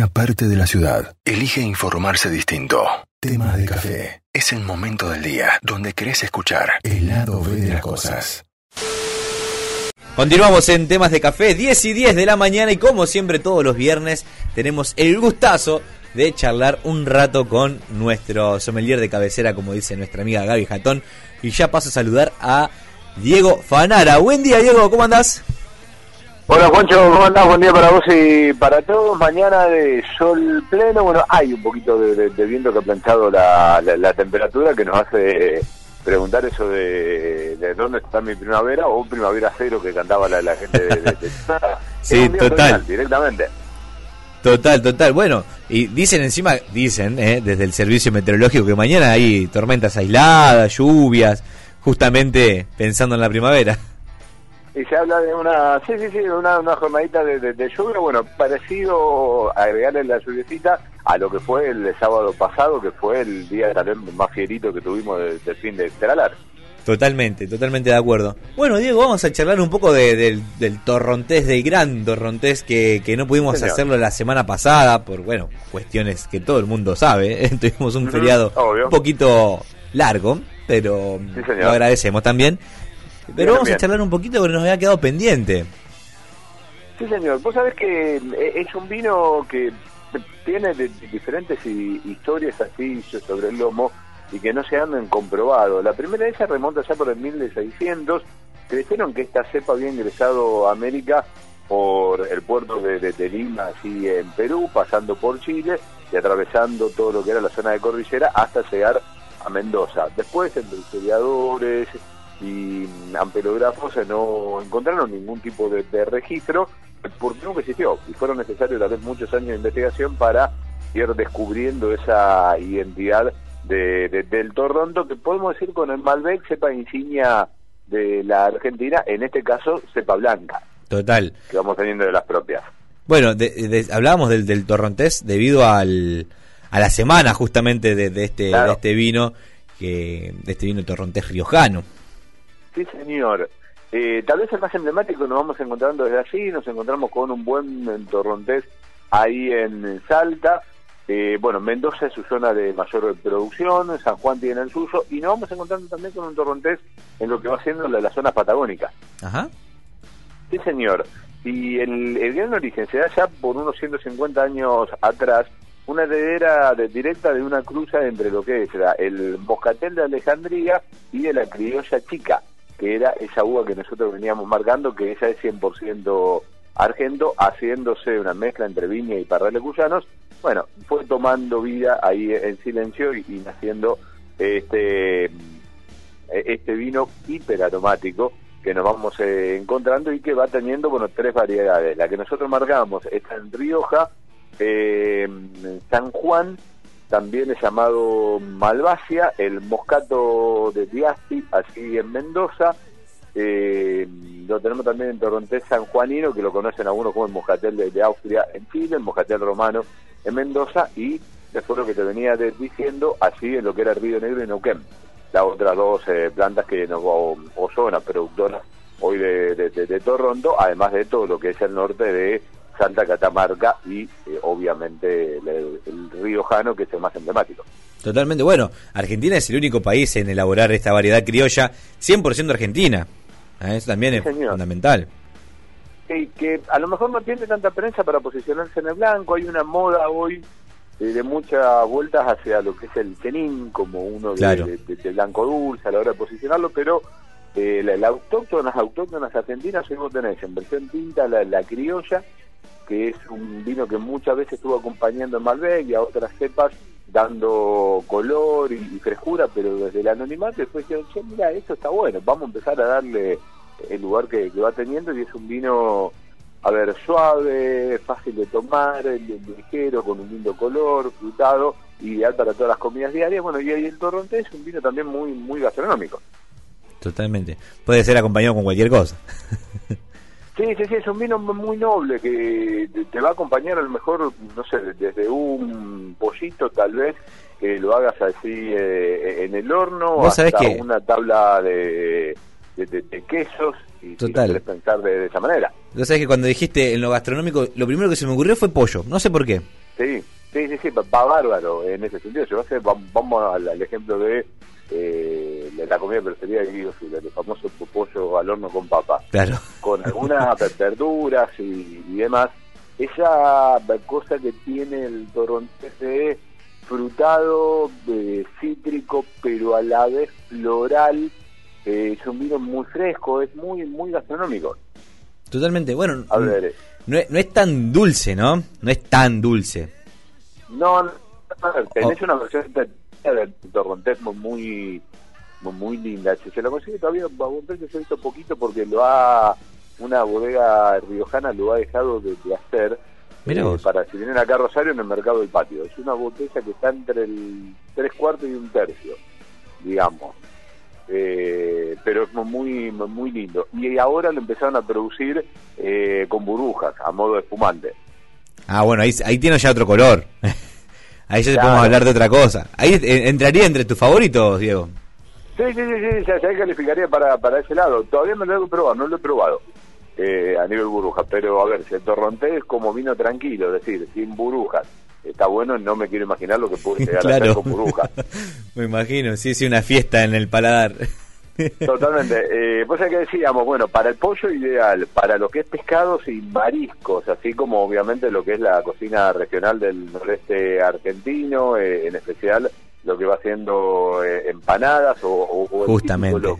una parte de la ciudad elige informarse distinto. Temas de café. Es el momento del día donde querés escuchar el lado B de las cosas. Continuamos en temas de café, 10 y 10 de la mañana y como siempre todos los viernes tenemos el gustazo de charlar un rato con nuestro sommelier de cabecera, como dice nuestra amiga Gaby Jatón. Y ya paso a saludar a Diego Fanara. Buen día Diego, ¿cómo andás? Hola Juancho, ¿cómo andás? Buen día para vos y para todos. Mañana de sol pleno, bueno, hay un poquito de, viento que ha planchado la, la temperatura que nos hace preguntar eso de, de, dónde está mi primavera o primavera cero que cantaba la, la gente de, de, sí total. directamente. Total total. Bueno y dicen encima dicen eh, desde el servicio meteorológico que mañana hay tormentas aisladas lluvias justamente pensando en la primavera y se habla de una sí sí sí una, una jornadita de, de, lluvia bueno parecido a agregarle la lluviecita a lo que fue el sábado pasado, que fue el día tal vez más fierito que tuvimos del fin de Teralar. Totalmente, totalmente de acuerdo. Bueno, Diego, vamos a charlar un poco del, torrontés, del gran torrontés que, que no pudimos hacerlo la semana pasada por, bueno, cuestiones que todo el mundo sabe. Tuvimos un feriado un poquito largo, pero lo agradecemos también. Pero vamos a charlar un poquito porque nos había quedado pendiente. Sí, señor. Vos sabés que eh, es un vino que tiene de, diferentes historias así sobre el lomo y que no se han comprobado. La primera de esas remonta ya por el 1600, que dijeron que esta cepa había ingresado a América por el puerto de, de, Lima, así en Perú, pasando por Chile y atravesando todo lo que era la zona de cordillera hasta llegar a Mendoza. Después, entre historiadores y ampelógrafos no encontraron ningún tipo de, de registro porque nunca existió y fueron necesarios tal vez muchos años de investigación para ir descubriendo esa identidad de, del Torronto que podemos decir con el Malbec cepa insignia de la Argentina, en este caso cepa blanca. Total. Que vamos teniendo de las propias. Bueno, hablábamos del, del torrontés debido al, a la semana justamente de, este, de este vino, que, de este vino torrontés riojano. Sí, señor. Eh, tal vez el más emblemático nos vamos encontrando desde allí, nos encontramos con un buen torrontés ahí en Salta. Eh, bueno, Mendoza es su zona de mayor producción, San Juan tiene el suyo, y nos vamos encontrando también con un torrontés en lo que va siendo la, zona patagónica. Ajá. Sí, señor. Y el, el gran origen se da ya por unos 150 años atrás, una heredera directa de una cruza entre lo que era el moscatel de Alejandría y de la criolla chica que era esa uva que nosotros veníamos marcando, que esa es 100% argento, haciéndose una mezcla entre viña y parrales cuyanos. Bueno, fue tomando vida ahí en silencio y, naciendo este, este vino hiperaromático que nos vamos eh, encontrando y que va teniendo, bueno, tres variedades. La que nosotros marcamos está en Rioja, eh, San Juan también es llamado Malvasia, el moscato de Diasti, así en Mendoza. Eh, lo tenemos también en Torrontés San Juanino, que lo conocen algunos como el moscatel de, Austria en Chile, el moscatel romano en Mendoza, y después lo que te venía diciendo, así en lo que era el Río Negro y Neuquén. Las otras dos eh, plantas que nos, o, o zonas productoras hoy de, de, de, además de todo lo que es el norte de Santa Catamarca y eh, obviamente el, Río Jano, que es el más emblemático. Totalmente, bueno, Argentina es el único país en elaborar esta variedad criolla 100% argentina. ¿eh? Eso también es fundamental. Y que a lo mejor no tiene tanta prensa para posicionarse en el blanco, hay una moda hoy eh, de muchas vueltas hacia lo que es el tenín como uno de, blanco dulce a la hora de posicionarlo, pero eh, la, autóctonas, autóctonas argentinas, hoy vos tenés en versión tinta la, la criolla, que es un vino que muchas veces estuvo acompañando en Malbec y a otras cepas dando color y, frescura, pero desde el anonimato después dijeron, che, mira, esto está bueno, vamos a empezar a darle el lugar que, va teniendo y es un vino, a ver, suave, fácil de tomar, ligero, con un lindo color, frutado, ideal para todas las comidas diarias. Bueno, y, el Torrontés es un vino también muy, muy gastronómico. Totalmente. Puede ser acompañado con cualquier cosa. Sí, sí, sí, es un vino muy noble que te va a acompañar a lo mejor, no sé, desde un pollito tal vez, que lo hagas así eh, en el horno, hasta una tabla de, de, quesos, y, Total. pensar de, esa manera. Vos sabés que cuando dijiste en lo gastronómico, lo primero que se me ocurrió fue pollo, no sé por qué. Sí, sí, sí, sí, va bárbaro en ese sentido. Yo vamos al, ejemplo de eh, la comida preferida de Guido el famoso pollo al horno con papa. Claro. Con algunas verduras y, demás. Esa cosa que tiene el torontés de frutado, de cítrico, pero a la vez floral, eh, es un vino muy fresco, es muy, muy gastronómico. Totalmente, bueno. A ver, no es, no es tan dulce, ¿no? No es tan dulce. No, no tenés oh. una versión de torrontés muy muy linda. Se lo consigue todavía a un precio se ha visto poquito porque lo ha una bodega riojana lo ha dejado de, hacer eh, para si vienen acá a Rosario en el mercado del patio. Es una botella que está entre el tres cuartos y un tercio, digamos. Eh, pero es muy muy lindo. Y ahora lo empezaron a producir eh, con burbujas, a modo de espumante. Ah, bueno, ahí, ahí tiene ya otro color. ahí ya podemos hablar de otra cosa. Ahí eh, entraría entre tus favoritos, Diego. Sí, sí, sí, sí ya, ya calificaría para, para ese lado. Todavía no lo he probado, no lo he probado a nivel burbuja. Pero a ver, si el torronté es como vino tranquilo, es decir, sin burbujas está bueno, no me quiero imaginar lo que puede llegar a ser con burbuja. me imagino, sí, sí, una fiesta en el paladar. Totalmente. Eh, pues hay que decíamos, bueno, para el pollo ideal, para lo que es pescados y mariscos, así como obviamente lo que es la cocina regional del noreste argentino, eh, en especial lo que va haciendo eh, empanadas o, o, Justamente.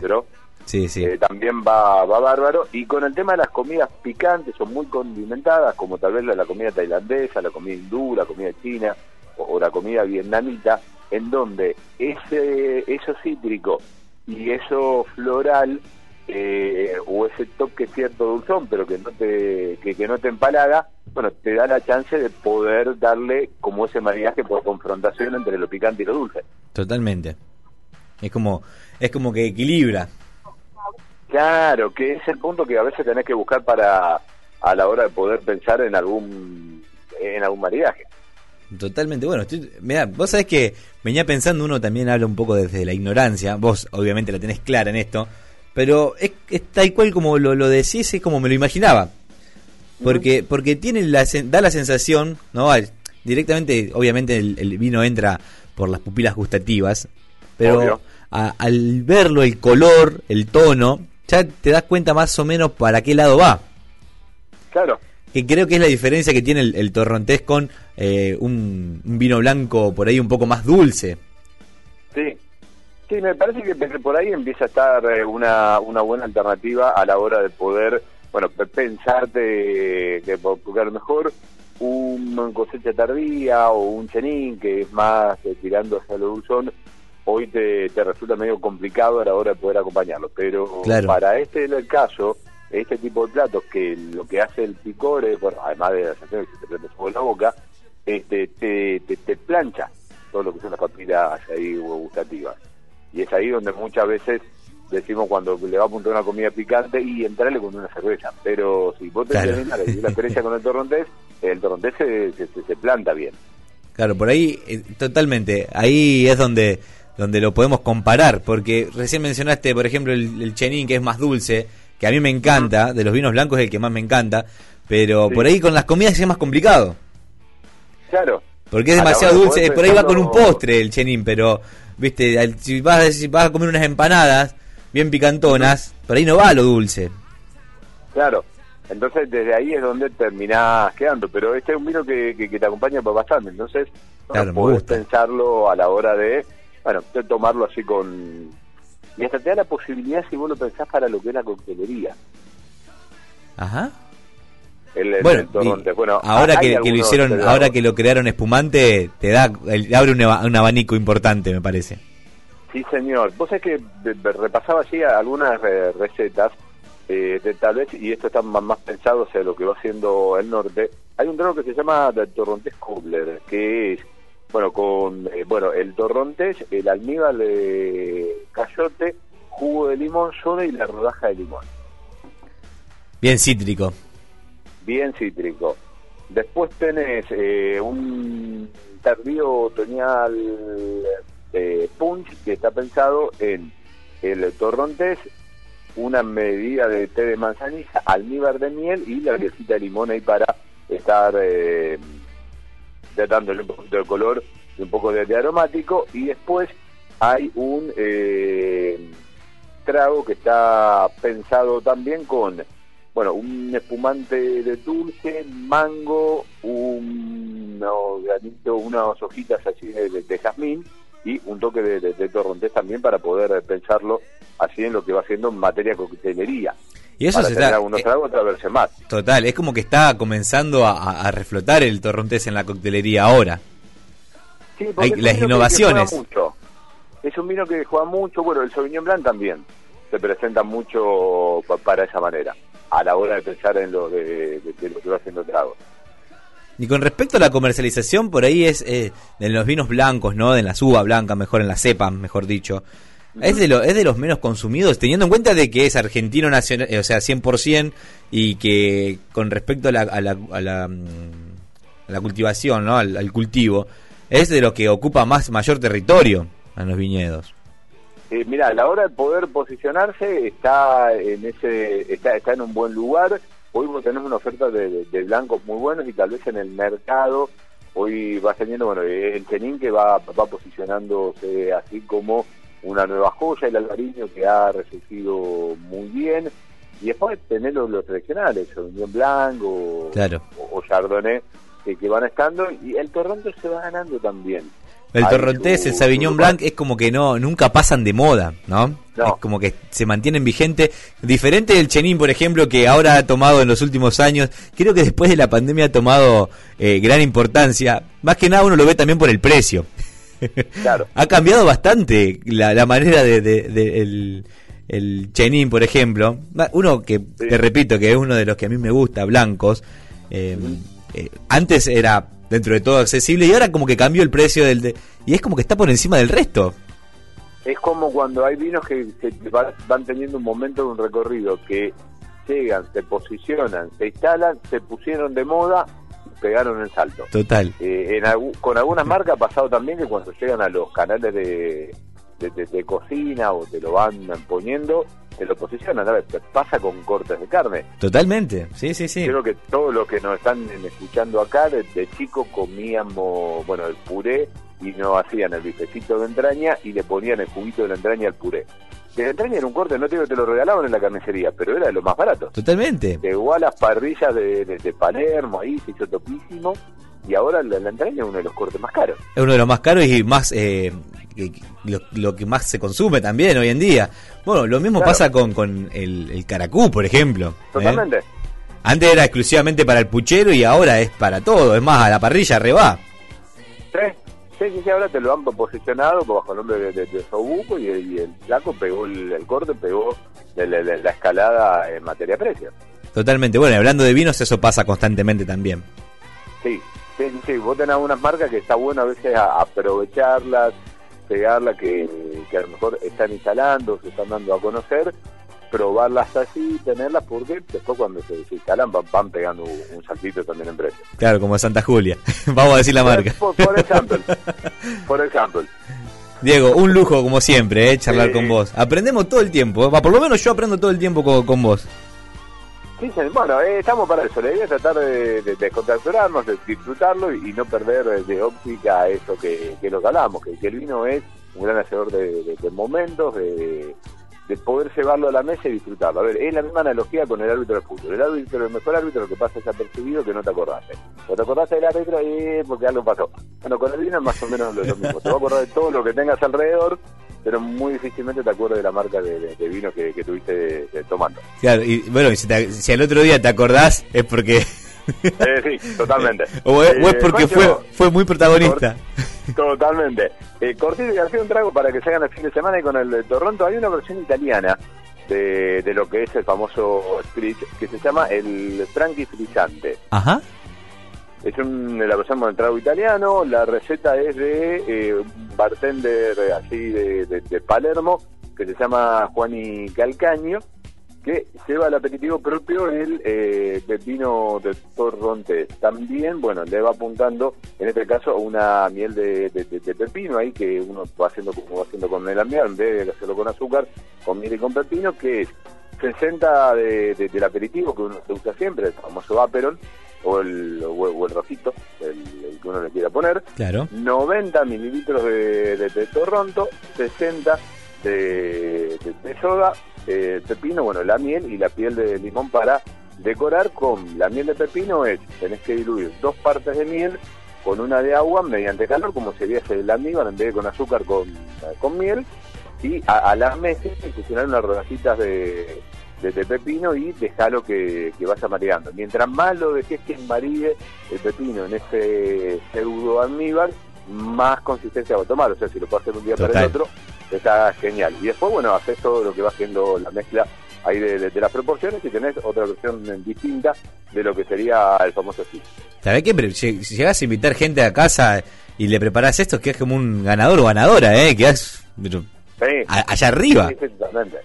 Sí, sí. Eh, también va, va bárbaro. Y con el tema de las comidas picantes o muy condimentadas, como tal vez la, comida tailandesa, la comida hindú, la comida china o, la comida vietnamita, en donde ese eso cítrico y eso floral eh, o ese toque cierto dulzón, pero que no te que, que no te empalaga, bueno, te da la chance de poder darle como ese maridaje por confrontación entre lo picante y lo dulce. Totalmente. Es como es como que equilibra Claro, que es el punto que a veces tenés que buscar para a la hora de poder pensar en algún en algún maridaje. Totalmente, bueno, vos sabés que venía pensando, uno también habla un poco desde la ignorancia, vos obviamente la tenés clara en esto, pero es, tal cual como lo, lo decís, es como me lo imaginaba. Porque, porque tiene la, da la sensación, ¿no? Directamente, obviamente el, vino entra por las pupilas gustativas, pero al verlo, el color, el tono, ya te das cuenta más o menos para qué lado va. Claro. Que creo que es la diferencia que tiene el, torrontés con eh, un, vino blanco por ahí un poco más dulce. Sí, sí, me parece que por ahí empieza a estar eh, una, una buena alternativa a la hora de poder, bueno, pensarte que porque a lo mejor un cosecha tardía o un chenín que es más eh, tirando hacia lo dulzón, hoy te, resulta medio complicado a la hora de poder acompañarlo. Pero para este el caso, este tipo de platos, que lo que hace el picor es, bueno, además de la sensación que se te en la boca, este, te, te, plancha todo lo que son las papilas ahí gustativas. Y es ahí donde muchas veces decimos cuando le va a apuntar una comida picante y entrarle con una cerveza. Pero si vos te claro. la experiencia con el torrontés, el torrontés se, se, planta bien. Claro, por ahí, eh, totalmente. Ahí es donde donde lo podemos comparar, porque recién mencionaste, por ejemplo, el, chenín, que es más dulce, que a mí me encanta, de los vinos blancos es el que más me encanta, pero por ahí con las comidas es más complicado. Claro. Porque es demasiado dulce, por ahí va con un postre el chenín, pero, viste, si vas, si vas a comer unas empanadas bien picantonas, por ahí no va lo dulce. Claro, entonces desde ahí es donde terminás quedando, pero este es un vino que, que, te acompaña bastante, entonces claro, podés pensarlo a la hora de bueno, tomarlo así con... Y hasta te da la posibilidad, si vos lo pensás, para lo que es la coctelería. Ajá. bueno, ahora que, lo hicieron, ahora que lo crearon espumante, te da, abre un, abanico importante, me parece. Sí, señor. Vos sabés que repasaba así algunas recetas, eh, de, tal vez, y esto está más, pensado hacia lo que va haciendo el norte. Hay un trono que se llama Torrontés Kobler, que es bueno, con eh, bueno el torrontés, el almíbar de cayote, jugo de limón, soda y la rodaja de limón. Bien cítrico. Bien cítrico. Después tenés eh, un tardío otoñal eh, punch que está pensado en el torrontés, una medida de té de manzanilla, almíbar de miel y la piecita de limón ahí para estar dándole un poquito de color y un poco de, aromático. Y después hay un eh, trago que está pensado también con, bueno, un espumante de dulce, mango, un granito, unas hojitas así de, jazmín y un toque de, de, torrontés también para poder pensarlo así en lo que va haciendo en materia de coctelería. Y eso se está. Algunos tragos, otra verse más. Total, es como que está comenzando a, reflotar el torrontés en la coctelería ahora. Sí, Hay, las innovaciones. Es un vino que juega mucho. Bueno, el Sauvignon Blanc también se presenta mucho para esa manera, a la hora de pensar en lo de, lo que va haciendo trago. Y con respecto a la comercialización, por ahí es eh, en los vinos blancos, ¿no? En la uva blanca, mejor en la cepa, mejor dicho. Es de, lo, es de los menos consumidos, teniendo en cuenta de que es argentino nacional, eh, o sea, 100%, y que con respecto a la, a la, a la, mm, cultivación, ¿no? Al, cultivo, es de lo que ocupa más mayor territorio en los viñedos. Eh, mira, a la hora de poder posicionarse está en ese está, está en un buen lugar. Hoy tenemos una oferta de, blancos muy buenos y tal vez en el mercado hoy va teniendo, bueno, el Chenin que va, va posicionándose así como una nueva joya, el albariño que ha resurgido muy bien, y después tener los, tradicionales, Sauvignon Blanc o, o, Chardonnay, que, van estando, y el torrontés se va ganando también. El torrontés, el Sauvignon Blanc es como que no nunca pasan de moda, ¿no? Es como que se mantienen vigentes. Diferente del Chenin, por ejemplo, que ahora ha tomado en los últimos años, creo que después de la pandemia ha tomado eh, gran importancia. Más que nada uno lo ve también por el precio. Claro. ha cambiado bastante la, manera de, el, el Chenin, por ejemplo. Uno que, te repito, que es uno de los que a mí me gusta, blancos. Eh, eh, antes era dentro de todo accesible y ahora como que cambió el precio del... De, y es como que está por encima del resto. Es como cuando hay vinos que, van teniendo un momento de un recorrido que llegan, se posicionan, se instalan, se pusieron de moda pegaron el salto. Total. Eh, en, con algunas marcas ha pasado también que cuando llegan a los canales de, de, cocina o te lo van poniendo, te lo posicionan. A ver, pasa con cortes de carne. Totalmente, sí, sí, sí. Creo que todos los que nos están escuchando acá, de, chico comíamos, bueno, el puré y no hacían el bifecito de entraña y le ponían el juguito de la entraña al puré. La entraña era un corte, no te digo que te lo regalaban en la carnicería, pero era de lo más barato. Totalmente. igual las parrillas de, de, Palermo, ahí se hizo topísimo. Y ahora la, entraña es uno de los cortes más caros. Es uno de los más caros y más eh, lo, que más se consume también hoy en día. Bueno, lo mismo pasa con, con el, el, caracú, por ejemplo. ¿eh? Totalmente. Antes era exclusivamente para el puchero y ahora es para todo. Es más, a la parrilla reba. Sí, Sí, ahora te lo han posicionado bajo el nombre de, de, Sobuco y, el flaco pegó el, corte, pegó la, escalada en materia precio. Totalmente, bueno, hablando de vinos, eso pasa constantemente también. Sí, sí, sí, vos tenés unas marcas que está bueno a veces aprovecharlas, pegarlas, que, que a lo mejor están instalando, se están dando a conocer, probarlas así, tenerlas, porque después cuando se, instalan van, pegando un saltito también en precio. Claro, como Santa Julia. Vamos a decir la marca. Por, ejemplo. por ejemplo. Diego, un lujo como siempre, eh, charlar con vos. Aprendemos todo el tiempo, eh. por lo menos yo aprendo todo el tiempo con, vos. Sí, bueno, eh, estamos para eso, la idea es tratar de, de, de disfrutarlo y, no perder de óptica eso que, que lo que hablamos, que, el vino es un gran hacedor de, de momentos, de, de poder llevarlo a la mesa y disfrutarlo. A ver, es la misma analogía con el árbitro de fútbol. El árbitro, el mejor árbitro, lo que pasa es apercibido que no te acordaste. O te acordaste del árbitro y porque algo pasó. Bueno, con el vino es más o menos lo, mismo. Te vas a acordar de todo lo que tengas alrededor, pero muy difícilmente te acuerdas de la marca de, vino que, que tuviste tomando. Claro, y bueno, si, si al otro día te acordás, es porque eh, sí, totalmente. o, es, eh, porque fue, fue muy protagonista. Totalmente. Eh, Cortito y García, un trago para que se hagan el fin de semana y con el de Toronto. Hay una versión italiana de, de lo que es el famoso Spritz que se llama el Frankie Frizzante. Ajá. Es un, la versión con el trago italiano. La receta es de eh, un bartender así de, de, de Palermo que se llama Juani Calcaño que lleva al aperitivo propio el eh, vino de Torrontés. También, bueno, le va apuntando, en este caso, una miel de, pepino ahí que uno va haciendo como va haciendo con el en vez de hacerlo con azúcar, con miel y con pepino, que es 60 de, del aperitivo que uno se usa siempre, el famoso Aperol, o el, o, el rojito, el, que uno le quiera poner. Claro. 90 mililitros de, de, torronto, 60 de, de, soda, eh, pepino, bueno, la miel y la piel de limón para decorar con la miel de pepino es, tenés que diluir dos partes de miel con una de agua mediante calor, como sería el almíbar, en vez de con azúcar con, con miel, y a, la mesa fusionar unas rodajitas de, de, pepino y dejarlo que, que, vaya mareando. Mientras más lo dejes que maríe el pepino en ese pseudo almíbar, más consistencia va a tomar. O sea, si lo puedes hacer un día para el otro, está genial. Y después, bueno, haces todo lo que va haciendo la mezcla ahí de, las proporciones y tenés otra versión distinta de lo que sería el famoso sí. ¿Sabés qué? Si llegas a invitar gente a casa y le preparás esto, que es como un ganador o ganadora, ¿eh? Que es allá arriba. totalmente.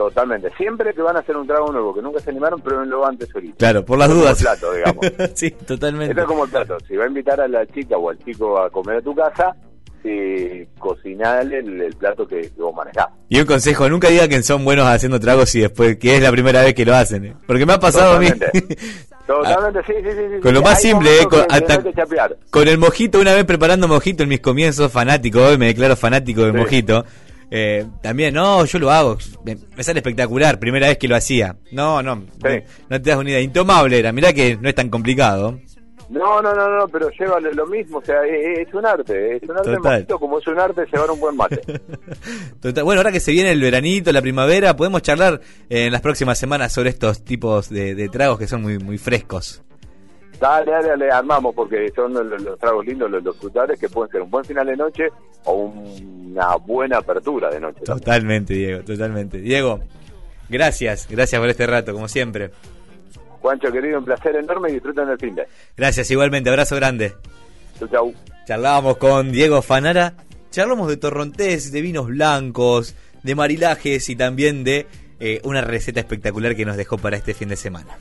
Totalmente. Siempre que van a hacer un trago nuevo que nunca se animaron, lo antes ahorita. Claro, por las dudas. Como el plato, digamos. sí, totalmente. Esto es como el plato. Si va a invitar a la chica o al chico a comer a tu casa, eh, cocinar el, plato que, vos manejás. Y un consejo, nunca diga que son buenos haciendo tragos y después que es la primera vez que lo hacen. ¿eh? Porque me ha pasado a mí. Totalmente, sí, sí, sí, Con lo más simple, eh, con, el mojito, una vez preparando mojito en mis comienzos, fanático, hoy me declaro fanático del mojito. Eh, también, no, yo lo hago, me, sale espectacular, primera vez que lo hacía. No, no, no, no te das una idea, intomable era, mirá que no es tan complicado. No, no, no, no, pero lleva lo mismo, o sea, es, un arte, es un arte como es un arte llevar un buen mate. Bueno, ahora que se viene el veranito, la primavera, podemos charlar en las próximas semanas sobre estos tipos de, tragos que son muy muy frescos. Dale, dale, dale, armamos porque son los, tragos lindos, los, los, frutales que pueden ser un buen final de noche o una buena apertura de noche. Totalmente, Diego, totalmente. Diego, gracias, gracias por este rato, como siempre. Juancho, querido, un placer enorme y disfruten el fin de. Gracias, igualmente, abrazo grande. Chau, chau. Charlábamos con Diego Fanara, charlamos de torrontés, de vinos blancos, de marilajes y también de eh, una receta espectacular que nos dejó para este fin de semana.